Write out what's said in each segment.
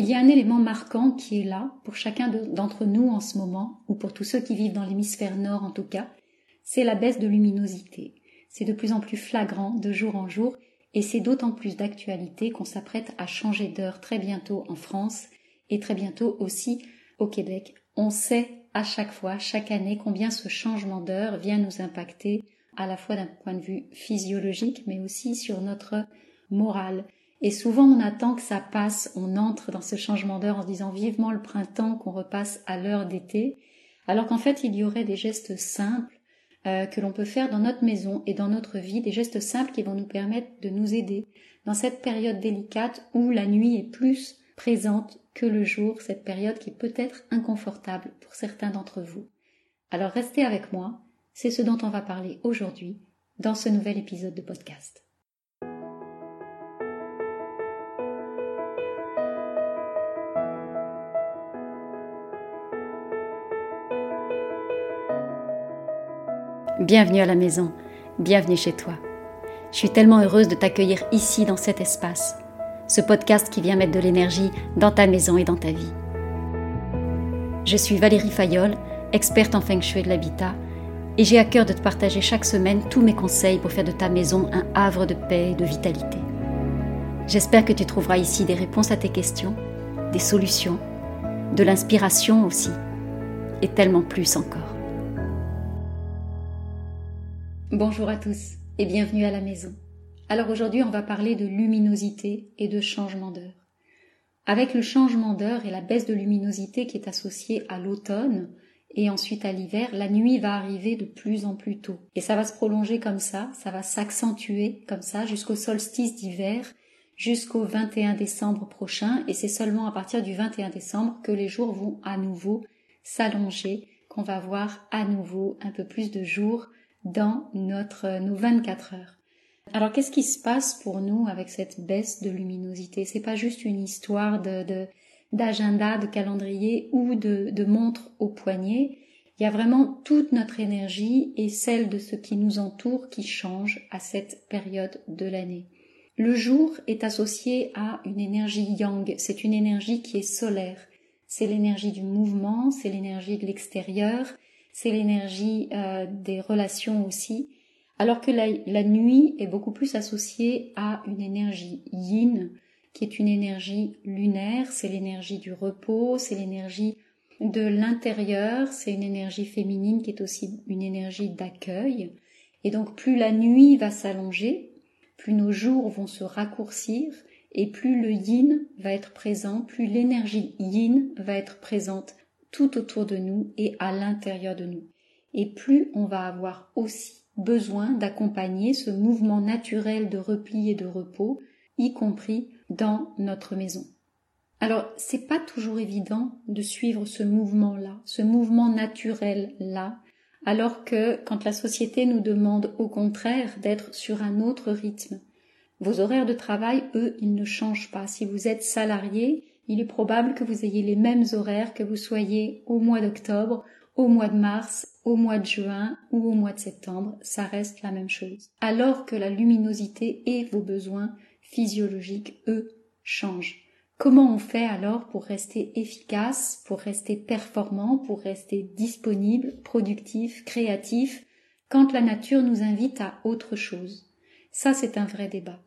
Il y a un élément marquant qui est là pour chacun d'entre nous en ce moment, ou pour tous ceux qui vivent dans l'hémisphère nord en tout cas, c'est la baisse de luminosité. C'est de plus en plus flagrant de jour en jour, et c'est d'autant plus d'actualité qu'on s'apprête à changer d'heure très bientôt en France et très bientôt aussi au Québec. On sait à chaque fois, chaque année, combien ce changement d'heure vient nous impacter à la fois d'un point de vue physiologique, mais aussi sur notre morale. Et souvent, on attend que ça passe, on entre dans ce changement d'heure en se disant vivement le printemps qu'on repasse à l'heure d'été, alors qu'en fait, il y aurait des gestes simples euh, que l'on peut faire dans notre maison et dans notre vie, des gestes simples qui vont nous permettre de nous aider dans cette période délicate où la nuit est plus présente que le jour, cette période qui peut être inconfortable pour certains d'entre vous. Alors restez avec moi, c'est ce dont on va parler aujourd'hui dans ce nouvel épisode de podcast. Bienvenue à la maison, bienvenue chez toi. Je suis tellement heureuse de t'accueillir ici dans cet espace, ce podcast qui vient mettre de l'énergie dans ta maison et dans ta vie. Je suis Valérie Fayolle, experte en feng shui de l'habitat, et j'ai à cœur de te partager chaque semaine tous mes conseils pour faire de ta maison un havre de paix et de vitalité. J'espère que tu trouveras ici des réponses à tes questions, des solutions, de l'inspiration aussi, et tellement plus encore. Bonjour à tous et bienvenue à la maison. Alors aujourd'hui on va parler de luminosité et de changement d'heure. Avec le changement d'heure et la baisse de luminosité qui est associée à l'automne et ensuite à l'hiver, la nuit va arriver de plus en plus tôt. Et ça va se prolonger comme ça, ça va s'accentuer comme ça jusqu'au solstice d'hiver, jusqu'au 21 décembre prochain, et c'est seulement à partir du 21 décembre que les jours vont à nouveau s'allonger, qu'on va voir à nouveau un peu plus de jours dans notre, nos 24 heures. Alors qu'est-ce qui se passe pour nous avec cette baisse de luminosité? C'est pas juste une histoire de, d'agenda, de calendrier ou de, de montre au poignet. Il y a vraiment toute notre énergie et celle de ce qui nous entoure qui change à cette période de l'année. Le jour est associé à une énergie yang, c'est une énergie qui est solaire. C'est l'énergie du mouvement, c'est l'énergie de l'extérieur, c'est l'énergie euh, des relations aussi, alors que la, nuit est beaucoup plus associée à une énergie yin, qui est une énergie lunaire, c'est l'énergie du repos, c'est l'énergie de l'intérieur, c'est une énergie féminine qui est aussi une énergie d'accueil. Et donc plus la nuit va s'allonger, plus nos jours vont se raccourcir, et plus le yin va être présent, plus l'énergie yin va être présente tout autour de nous et à l'intérieur de nous. Et plus on va avoir aussi besoin d'accompagner ce mouvement naturel de repli et de repos, y compris dans notre maison. Alors, c'est pas toujours évident de suivre ce mouvement-là, ce mouvement naturel-là, alors que quand la société nous demande au contraire d'être sur un autre rythme. Vos horaires de travail, eux, ils ne changent pas. Si vous êtes salarié, il est probable que vous ayez les mêmes horaires que vous soyez au mois d'octobre, au mois de mars, au mois de juin ou au mois de septembre, ça reste la même chose. Alors que la luminosité et vos besoins physiologiques, eux, changent. Comment on fait alors pour rester efficace, pour rester performant, pour rester disponible, productif, créatif, quand la nature nous invite à autre chose? Ça, c'est un vrai débat.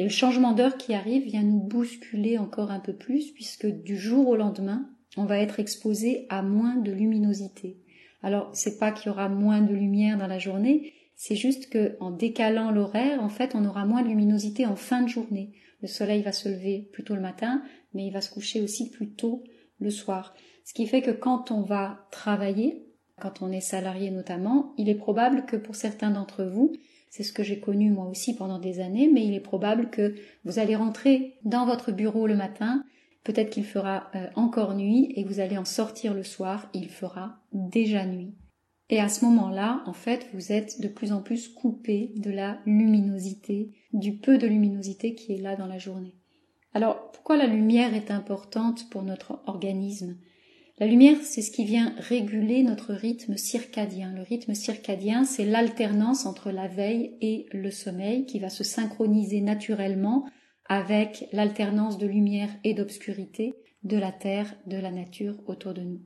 Et le changement d'heure qui arrive vient nous bousculer encore un peu plus puisque du jour au lendemain, on va être exposé à moins de luminosité. Alors, c'est pas qu'il y aura moins de lumière dans la journée, c'est juste que en décalant l'horaire, en fait, on aura moins de luminosité en fin de journée. Le soleil va se lever plus tôt le matin, mais il va se coucher aussi plus tôt le soir. Ce qui fait que quand on va travailler, quand on est salarié notamment, il est probable que pour certains d'entre vous, c'est ce que j'ai connu moi aussi pendant des années, mais il est probable que vous allez rentrer dans votre bureau le matin, peut-être qu'il fera euh, encore nuit et vous allez en sortir le soir, il fera déjà nuit. Et à ce moment-là, en fait, vous êtes de plus en plus coupé de la luminosité, du peu de luminosité qui est là dans la journée. Alors, pourquoi la lumière est importante pour notre organisme? La lumière, c'est ce qui vient réguler notre rythme circadien. Le rythme circadien, c'est l'alternance entre la veille et le sommeil qui va se synchroniser naturellement avec l'alternance de lumière et d'obscurité de la Terre, de la nature autour de nous.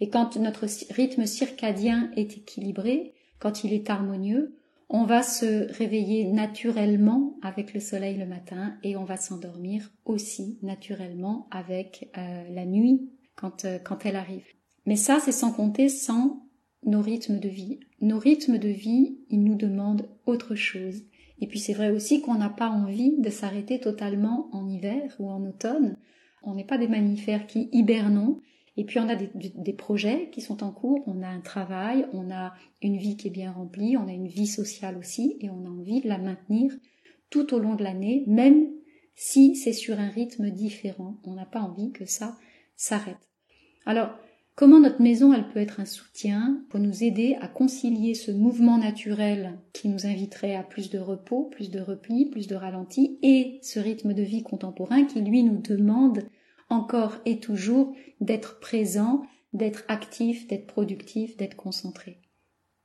Et quand notre rythme circadien est équilibré, quand il est harmonieux, on va se réveiller naturellement avec le soleil le matin et on va s'endormir aussi naturellement avec euh, la nuit quand, euh, quand elle arrive. Mais ça, c'est sans compter sans nos rythmes de vie. Nos rythmes de vie, ils nous demandent autre chose. Et puis c'est vrai aussi qu'on n'a pas envie de s'arrêter totalement en hiver ou en automne. On n'est pas des mammifères qui hibernons et puis on a des, projets qui sont en cours, on a un travail, on a une vie qui est bien remplie, on a une vie sociale aussi, et on a envie de la maintenir tout au long de l'année, même si c'est sur un rythme différent. On n'a pas envie que ça s'arrête. Alors, comment notre maison, elle peut être un soutien pour nous aider à concilier ce mouvement naturel qui nous inviterait à plus de repos, plus de repli, plus de ralenti, et ce rythme de vie contemporain qui, lui, nous demande encore et toujours d'être présent, d'être actif, d'être productif, d'être concentré.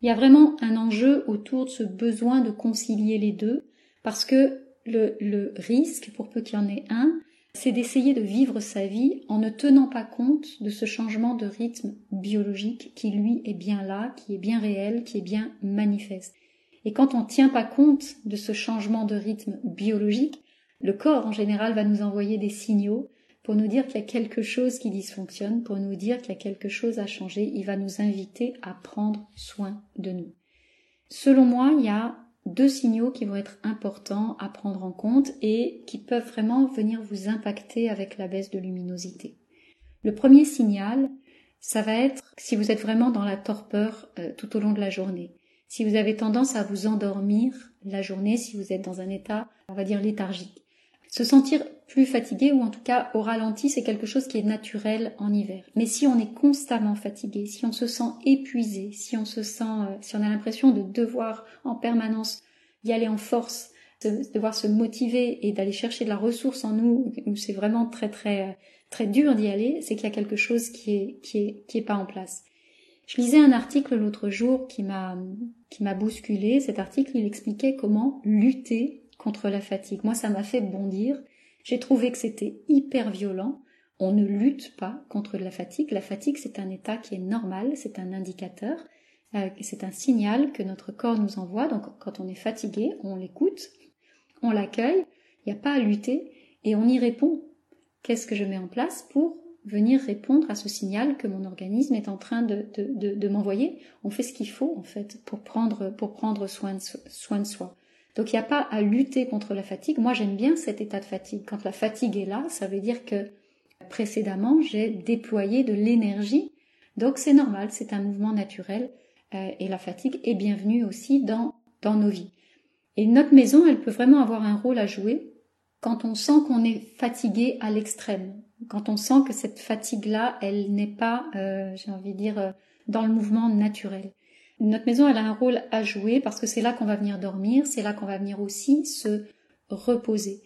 Il y a vraiment un enjeu autour de ce besoin de concilier les deux, parce que le, risque, pour peu qu'il y en ait un, c'est d'essayer de vivre sa vie en ne tenant pas compte de ce changement de rythme biologique qui, lui, est bien là, qui est bien réel, qui est bien manifeste. Et quand on ne tient pas compte de ce changement de rythme biologique, le corps en général va nous envoyer des signaux pour nous dire qu'il y a quelque chose qui dysfonctionne, pour nous dire qu'il y a quelque chose à changer, il va nous inviter à prendre soin de nous. Selon moi, il y a deux signaux qui vont être importants à prendre en compte et qui peuvent vraiment venir vous impacter avec la baisse de luminosité. Le premier signal, ça va être si vous êtes vraiment dans la torpeur euh, tout au long de la journée. Si vous avez tendance à vous endormir la journée, si vous êtes dans un état, on va dire, léthargique. Se sentir plus fatigué ou en tout cas au ralenti, c'est quelque chose qui est naturel en hiver. Mais si on est constamment fatigué, si on se sent épuisé, si on se sent, euh, si on a l'impression de devoir en permanence y aller en force, de devoir se motiver et d'aller chercher de la ressource en nous, où c'est vraiment très très euh, très dur d'y aller, c'est qu'il y a quelque chose qui est qui est qui est pas en place. Je lisais un article l'autre jour qui m'a qui m'a bousculé. Cet article, il expliquait comment lutter contre la fatigue. Moi, ça m'a fait bondir. J'ai trouvé que c'était hyper violent. On ne lutte pas contre la fatigue. La fatigue, c'est un état qui est normal, c'est un indicateur, euh, c'est un signal que notre corps nous envoie. Donc, quand on est fatigué, on l'écoute, on l'accueille, il n'y a pas à lutter et on y répond. Qu'est-ce que je mets en place pour venir répondre à ce signal que mon organisme est en train de, m'envoyer? On fait ce qu'il faut, en fait, pour prendre, soin de soi. Donc il n'y a pas à lutter contre la fatigue. Moi j'aime bien cet état de fatigue. Quand la fatigue est là, ça veut dire que précédemment j'ai déployé de l'énergie. Donc c'est normal, c'est un mouvement naturel euh, et la fatigue est bienvenue aussi dans, dans nos vies. Et notre maison, elle peut vraiment avoir un rôle à jouer quand on sent qu'on est fatigué à l'extrême, quand on sent que cette fatigue-là, elle n'est pas, euh, j'ai envie de dire, euh, dans le mouvement naturel. Notre maison, elle a un rôle à jouer parce que c'est là qu'on va venir dormir, c'est là qu'on va venir aussi se reposer.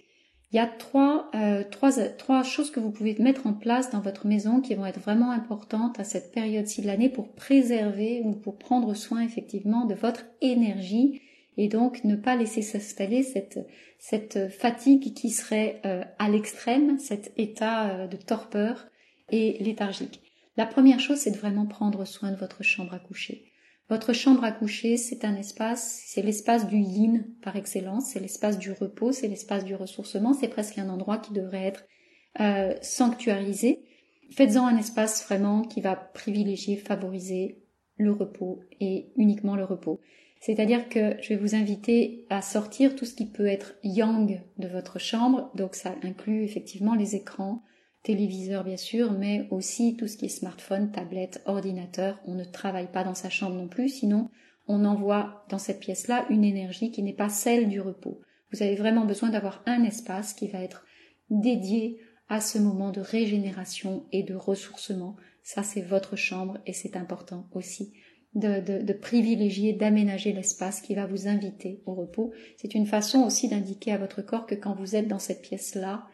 Il y a trois, euh, trois, trois choses que vous pouvez mettre en place dans votre maison qui vont être vraiment importantes à cette période-ci de l'année pour préserver ou pour prendre soin effectivement de votre énergie et donc ne pas laisser s'installer cette, cette fatigue qui serait euh, à l'extrême, cet état euh, de torpeur et léthargique. La première chose, c'est de vraiment prendre soin de votre chambre à coucher. Votre chambre à coucher, c'est un espace, c'est l'espace du yin par excellence, c'est l'espace du repos, c'est l'espace du ressourcement, c'est presque un endroit qui devrait être euh, sanctuarisé. Faites-en un espace vraiment qui va privilégier, favoriser le repos et uniquement le repos. C'est-à-dire que je vais vous inviter à sortir tout ce qui peut être yang de votre chambre, donc ça inclut effectivement les écrans, téléviseur bien sûr, mais aussi tout ce qui est smartphone, tablette, ordinateur. On ne travaille pas dans sa chambre non plus, sinon on envoie dans cette pièce-là une énergie qui n'est pas celle du repos. Vous avez vraiment besoin d'avoir un espace qui va être dédié à ce moment de régénération et de ressourcement. Ça, c'est votre chambre et c'est important aussi de, de, de privilégier, d'aménager l'espace qui va vous inviter au repos. C'est une façon aussi d'indiquer à votre corps que quand vous êtes dans cette pièce-là,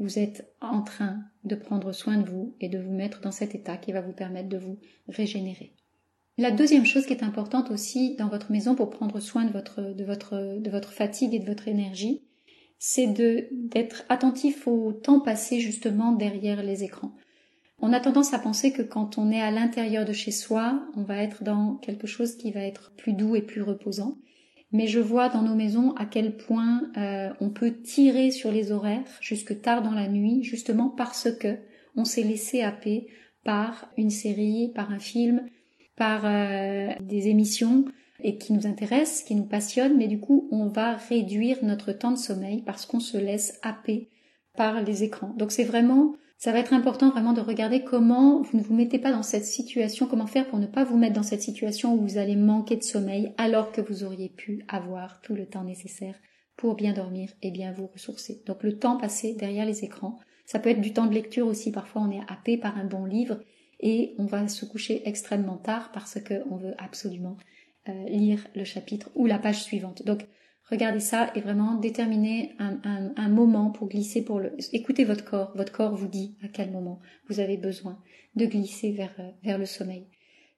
vous êtes en train de prendre soin de vous et de vous mettre dans cet état qui va vous permettre de vous régénérer. La deuxième chose qui est importante aussi dans votre maison pour prendre soin de votre, fatigue et de votre énergie, c'est d'être attentif au temps passé justement derrière les écrans. On a tendance à penser que quand on est à l'intérieur de chez soi, on va être dans quelque chose qui va être plus doux et plus reposant. Mais je vois dans nos maisons à quel point euh, on peut tirer sur les horaires jusque tard dans la nuit, justement parce que on s'est laissé happer par une série, par un film, par euh, des émissions et qui nous intéressent, qui nous passionnent, mais du coup on va réduire notre temps de sommeil parce qu'on se laisse happer par les écrans. Donc c'est vraiment, ça va être important vraiment de regarder comment vous ne vous mettez pas dans cette situation, comment faire pour ne pas vous mettre dans cette situation où vous allez manquer de sommeil alors que vous auriez pu avoir tout le temps nécessaire pour bien dormir et bien vous ressourcer. Donc le temps passé derrière les écrans, ça peut être du temps de lecture aussi. Parfois, on est happé par un bon livre et on va se coucher extrêmement tard parce qu'on veut absolument euh, lire le chapitre ou la page suivante. Regardez ça et vraiment déterminez un, moment pour glisser pour le. Écoutez votre corps. Votre corps vous dit à quel moment vous avez besoin de glisser vers, euh, le sommeil.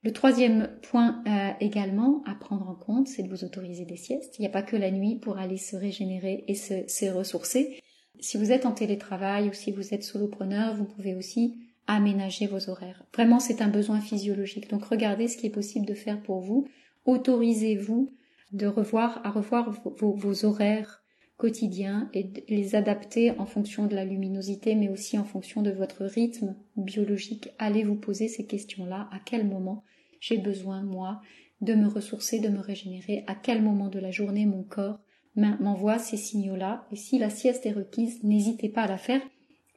Le troisième point euh, également à prendre en compte, c'est de vous autoriser des siestes. Il n'y a pas que la nuit pour aller se régénérer et se, se ressourcer. Si vous êtes en télétravail ou si vous êtes solopreneur, vous pouvez aussi aménager vos horaires. Vraiment, c'est un besoin physiologique. Donc regardez ce qui est possible de faire pour vous. Autorisez-vous de revoir à revoir vos, horaires quotidiens et de les adapter en fonction de la luminosité, mais aussi en fonction de votre rythme biologique. Allez vous poser ces questions-là. À quel moment j'ai besoin, moi, de me ressourcer, de me régénérer? À quel moment de la journée mon corps m'envoie ces signaux-là? Et si la sieste est requise, n'hésitez pas à la faire.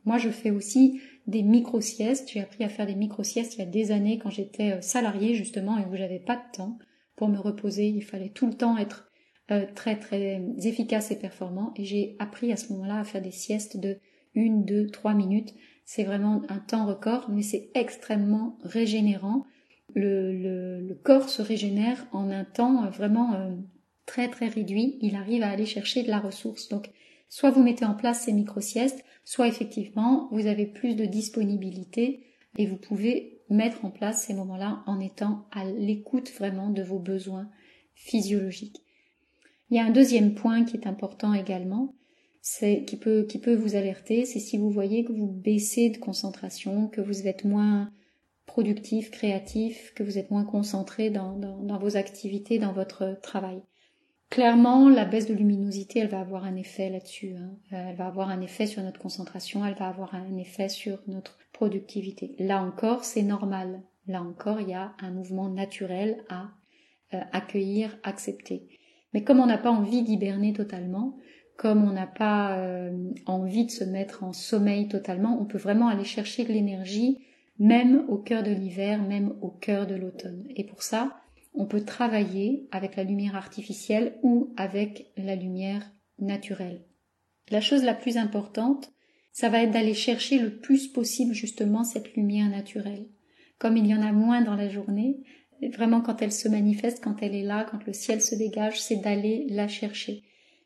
Moi, je fais aussi des micro-siestes. J'ai appris à faire des micro-siestes il y a des années quand j'étais euh, salariée, justement, et où j'avais pas de temps pour me reposer. Il fallait tout le temps être euh, très, très efficace et performant. Et j'ai appris à ce moment-là à faire des siestes de une, deux, trois minutes. C'est vraiment un temps record, mais c'est extrêmement régénérant. Le, corps se régénère en un temps euh, vraiment très très réduit, il arrive à aller chercher de la ressource. Donc, soit vous mettez en place ces micro-siestes, soit effectivement, vous avez plus de disponibilité et vous pouvez mettre en place ces moments-là en étant à l'écoute vraiment de vos besoins physiologiques. Il y a un deuxième point qui est important également, qui peut, qui peut vous alerter, c'est si vous voyez que vous baissez de concentration, que vous êtes moins productif, créatif, que vous êtes moins concentré dans, dans vos activités, dans votre travail. Clairement, la baisse de luminosité, elle va avoir un effet là-dessus. Hein. Euh, elle va avoir un effet sur notre concentration, elle va avoir un effet sur notre productivité. Là encore, c'est normal. Là encore, il y a un mouvement naturel à euh, accueillir, accepter. Mais comme on n'a pas envie d'hiberner totalement, comme on n'a pas euh, envie de se mettre en sommeil totalement, on peut vraiment aller chercher de l'énergie, même au cœur de l'hiver, même au cœur de l'automne. Et pour ça, on peut travailler avec la lumière artificielle ou avec la lumière naturelle. La chose la plus importante, ça va être d'aller chercher le plus possible justement cette lumière naturelle. Comme il y en a moins dans la journée, vraiment quand elle se manifeste, quand elle est là, quand le ciel se dégage, c'est d'aller la chercher.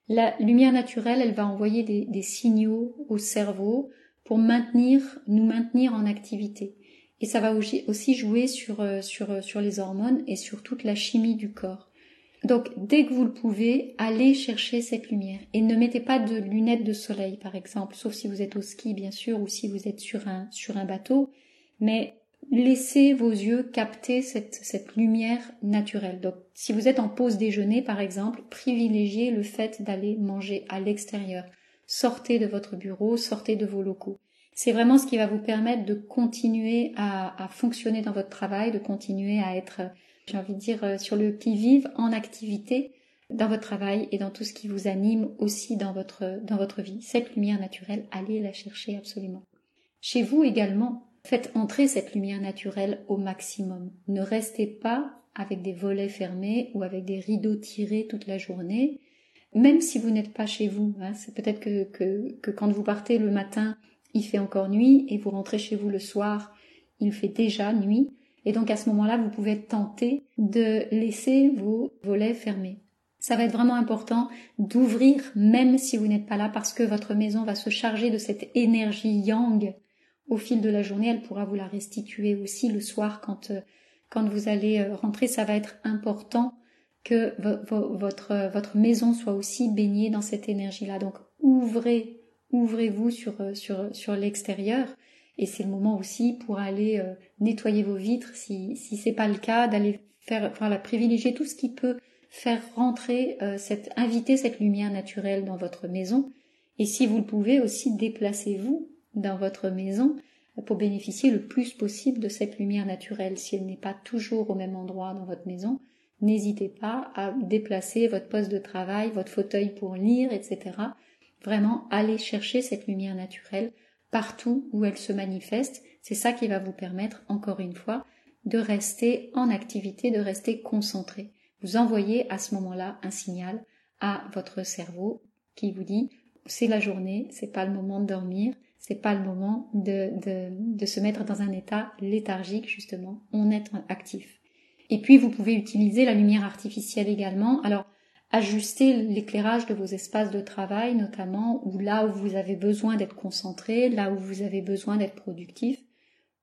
La lumière naturelle, elle va envoyer des, signaux au cerveau pour maintenir, nous maintenir en activité. Et ça va aussi jouer sur, euh, sur, euh, sur les hormones et sur toute la chimie du corps. Donc dès que vous le pouvez, allez chercher cette lumière et ne mettez pas de lunettes de soleil par exemple, sauf si vous êtes au ski bien sûr ou si vous êtes sur un, sur un bateau, mais laissez vos yeux capter cette, cette lumière naturelle. Donc si vous êtes en pause déjeuner par exemple, privilégiez le fait d'aller manger à l'extérieur. Sortez de votre bureau, sortez de vos locaux c'est vraiment ce qui va vous permettre de continuer à, fonctionner dans votre travail, de continuer à être, j'ai envie de dire, euh, sur le qui-vive, en activité dans votre travail et dans tout ce qui vous anime aussi dans votre, vie. Cette lumière naturelle, allez la chercher absolument. Chez vous également, faites entrer cette lumière naturelle au maximum. Ne restez pas avec des volets fermés ou avec des rideaux tirés toute la journée, même si vous n'êtes pas chez vous. Hein. C'est peut-être que quand vous partez le matin il fait encore nuit et vous rentrez chez vous le soir, il fait déjà nuit. Et donc à ce moment-là, vous pouvez être tenté de laisser vos volets fermés. Ça va être vraiment important d'ouvrir même si vous n'êtes pas là parce que votre maison va se charger de cette énergie yang au fil de la journée. Elle pourra vous la restituer aussi le soir quand, euh, quand vous allez euh, rentrer. Ça va être important que votre, votre maison soit aussi baignée dans cette énergie-là. Donc ouvrez, ouvrez-vous euh, sur l'extérieur. Et c'est le moment aussi pour aller euh, nettoyer vos vitres, si, si c'est pas le cas, d'aller faire, enfin, privilégier tout ce qui peut faire rentrer euh, inviter cette lumière naturelle dans votre maison. Et si vous le pouvez aussi, déplacez-vous dans votre maison pour bénéficier le plus possible de cette lumière naturelle. Si elle n'est pas toujours au même endroit dans votre maison, n'hésitez pas à déplacer votre poste de travail, votre fauteuil pour lire, etc. Vraiment, allez chercher cette lumière naturelle partout où elle se manifeste. C'est ça qui va vous permettre, encore une fois, de rester en activité, de rester concentré. Vous envoyez à ce moment-là un signal à votre cerveau qui vous dit c'est la journée, c'est pas le moment de dormir, c'est pas le moment de, de, se mettre dans un état léthargique justement, on est actif. Et puis vous pouvez utiliser la lumière artificielle également. Alors ajuster l'éclairage de vos espaces de travail notamment, ou là où vous avez besoin d'être concentré, là où vous avez besoin d'être productif.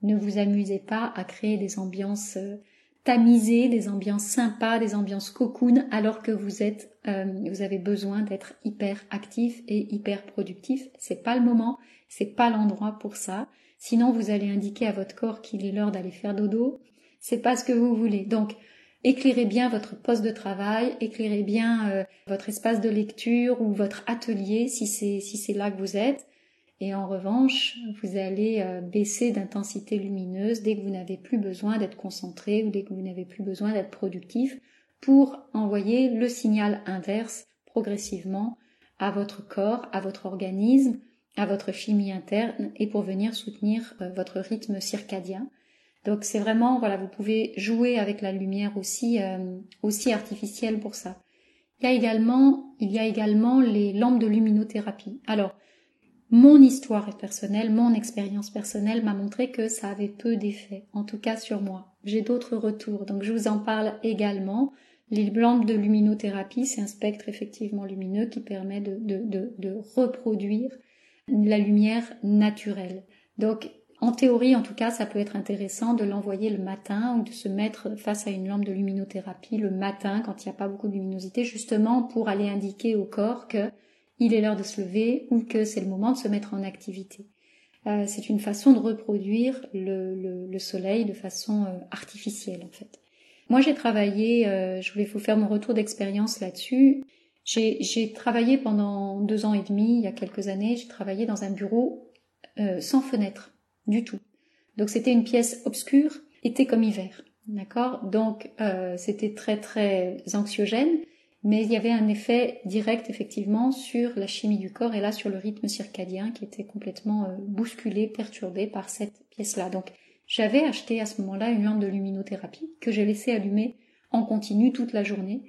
Ne vous amusez pas à créer des ambiances euh, tamisées, des ambiances sympas, des ambiances cocoon, alors que vous êtes, euh, vous avez besoin d'être hyper actif et hyper productif. C'est pas le moment, c'est pas l'endroit pour ça. Sinon, vous allez indiquer à votre corps qu'il est l'heure d'aller faire dodo. C'est pas ce que vous voulez. Donc, éclairez bien votre poste de travail, éclairez bien euh, votre espace de lecture ou votre atelier si c'est là que vous êtes. Et en revanche, vous allez euh, baisser d'intensité lumineuse dès que vous n'avez plus besoin d'être concentré ou dès que vous n'avez plus besoin d'être productif pour envoyer le signal inverse progressivement à votre corps, à votre organisme, à votre chimie interne et pour venir soutenir euh, votre rythme circadien. Donc c'est vraiment voilà, vous pouvez jouer avec la lumière aussi euh, aussi artificielle pour ça. Il y a également il y a également les lampes de luminothérapie. Alors mon histoire personnelle, mon expérience personnelle m'a montré que ça avait peu d'effet, en tout cas sur moi. J'ai d'autres retours, donc je vous en parle également. Les lampes de luminothérapie, c'est un spectre effectivement lumineux qui permet de, de, de, reproduire la lumière naturelle. Donc, en théorie, en tout cas, ça peut être intéressant de l'envoyer le matin ou de se mettre face à une lampe de luminothérapie le matin quand il n'y a pas beaucoup de luminosité, justement pour aller indiquer au corps que il est l'heure de se lever ou que c'est le moment de se mettre en activité. Euh, c'est une façon de reproduire le, le, soleil de façon euh, artificielle en fait. Moi j'ai travaillé, euh, je voulais vous faire mon retour d'expérience là-dessus. J'ai travaillé pendant deux ans et demi, il y a quelques années, j'ai travaillé dans un bureau sans fenêtre du tout. Donc c'était une pièce obscure, été comme hiver, d'accord? Donc c'était très très anxiogène mais il y avait un effet direct effectivement sur la chimie du corps et là sur le rythme circadien qui était complètement euh, bousculé, perturbé par cette pièce-là. Donc j'avais acheté à ce moment-là une lampe de luminothérapie que j'ai laissée allumer en continu toute la journée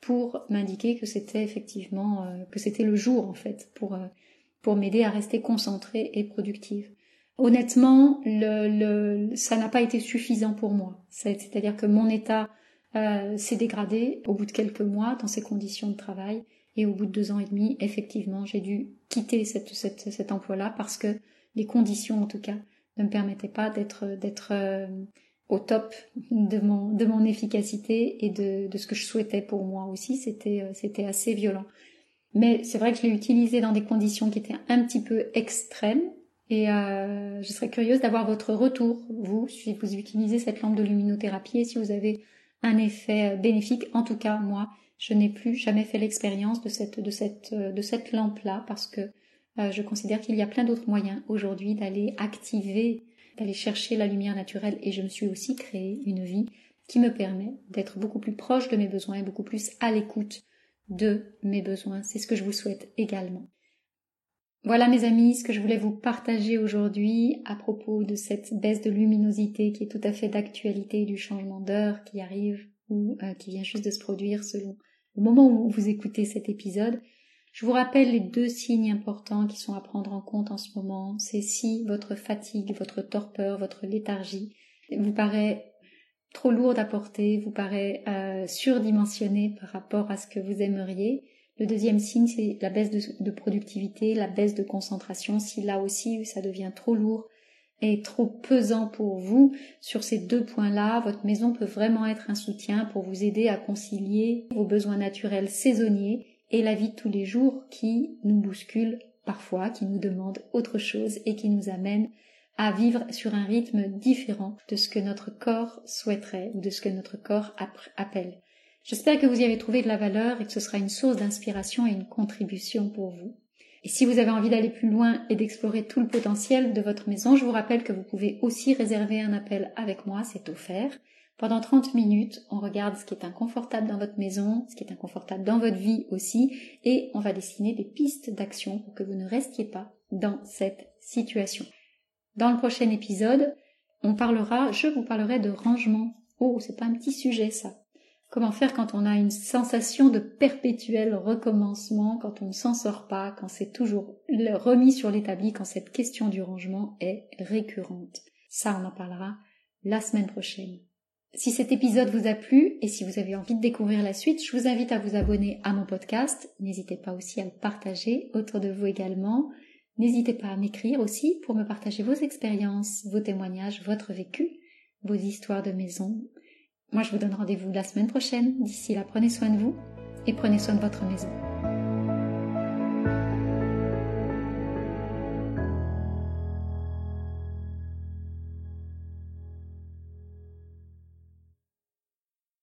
pour m'indiquer que c'était effectivement euh, que c'était le jour en fait pour euh, pour m'aider à rester concentrée et productive. Honnêtement, le, le, ça n'a pas été suffisant pour moi. C'est-à-dire que mon état euh, s'est dégradé au bout de quelques mois dans ces conditions de travail. Et au bout de deux ans et demi, effectivement, j'ai dû quitter cette, cet emploi-là parce que les conditions, en tout cas, ne me permettaient pas d'être d'être euh, au top de mon de mon efficacité et de, de ce que je souhaitais pour moi aussi. C'était euh, c'était assez violent. Mais c'est vrai que je l'ai utilisé dans des conditions qui étaient un petit peu extrêmes. Et euh, je serais curieuse d'avoir votre retour, vous, si vous utilisez cette lampe de luminothérapie et si vous avez un effet bénéfique. En tout cas, moi, je n'ai plus jamais fait l'expérience de cette, cette lampe-là parce que euh, je considère qu'il y a plein d'autres moyens aujourd'hui d'aller activer, d'aller chercher la lumière naturelle et je me suis aussi créé une vie qui me permet d'être beaucoup plus proche de mes besoins et beaucoup plus à l'écoute de mes besoins. C'est ce que je vous souhaite également. Voilà mes amis, ce que je voulais vous partager aujourd'hui à propos de cette baisse de luminosité qui est tout à fait d'actualité du changement d'heure qui arrive ou euh, qui vient juste de se produire selon le moment où vous écoutez cet épisode. Je vous rappelle les deux signes importants qui sont à prendre en compte en ce moment. C'est si votre fatigue, votre torpeur, votre léthargie vous paraît trop lourde à porter, vous paraît euh, surdimensionné par rapport à ce que vous aimeriez, le deuxième signe, c'est la baisse de, productivité, la baisse de concentration. Si là aussi ça devient trop lourd, est trop pesant pour vous sur ces deux points-là, votre maison peut vraiment être un soutien pour vous aider à concilier vos besoins naturels saisonniers et la vie de tous les jours qui nous bouscule parfois, qui nous demande autre chose et qui nous amène à vivre sur un rythme différent de ce que notre corps souhaiterait ou de ce que notre corps appelle. J'espère que vous y avez trouvé de la valeur et que ce sera une source d'inspiration et une contribution pour vous. Et si vous avez envie d'aller plus loin et d'explorer tout le potentiel de votre maison, je vous rappelle que vous pouvez aussi réserver un appel avec moi, c'est offert. Pendant 30 minutes, on regarde ce qui est inconfortable dans votre maison, ce qui est inconfortable dans votre vie aussi, et on va dessiner des pistes d'action pour que vous ne restiez pas dans cette situation. Dans le prochain épisode, on parlera, je vous parlerai de rangement. Oh, c'est pas un petit sujet ça. Comment faire quand on a une sensation de perpétuel recommencement, quand on ne s'en sort pas, quand c'est toujours remis sur l'établi, quand cette question du rangement est récurrente? Ça, on en parlera la semaine prochaine. Si cet épisode vous a plu et si vous avez envie de découvrir la suite, je vous invite à vous abonner à mon podcast. N'hésitez pas aussi à le partager autour de vous également. N'hésitez pas à m'écrire aussi pour me partager vos expériences, vos témoignages, votre vécu, vos histoires de maison. Moi, je vous donne rendez-vous la semaine prochaine. D'ici là, prenez soin de vous et prenez soin de votre maison.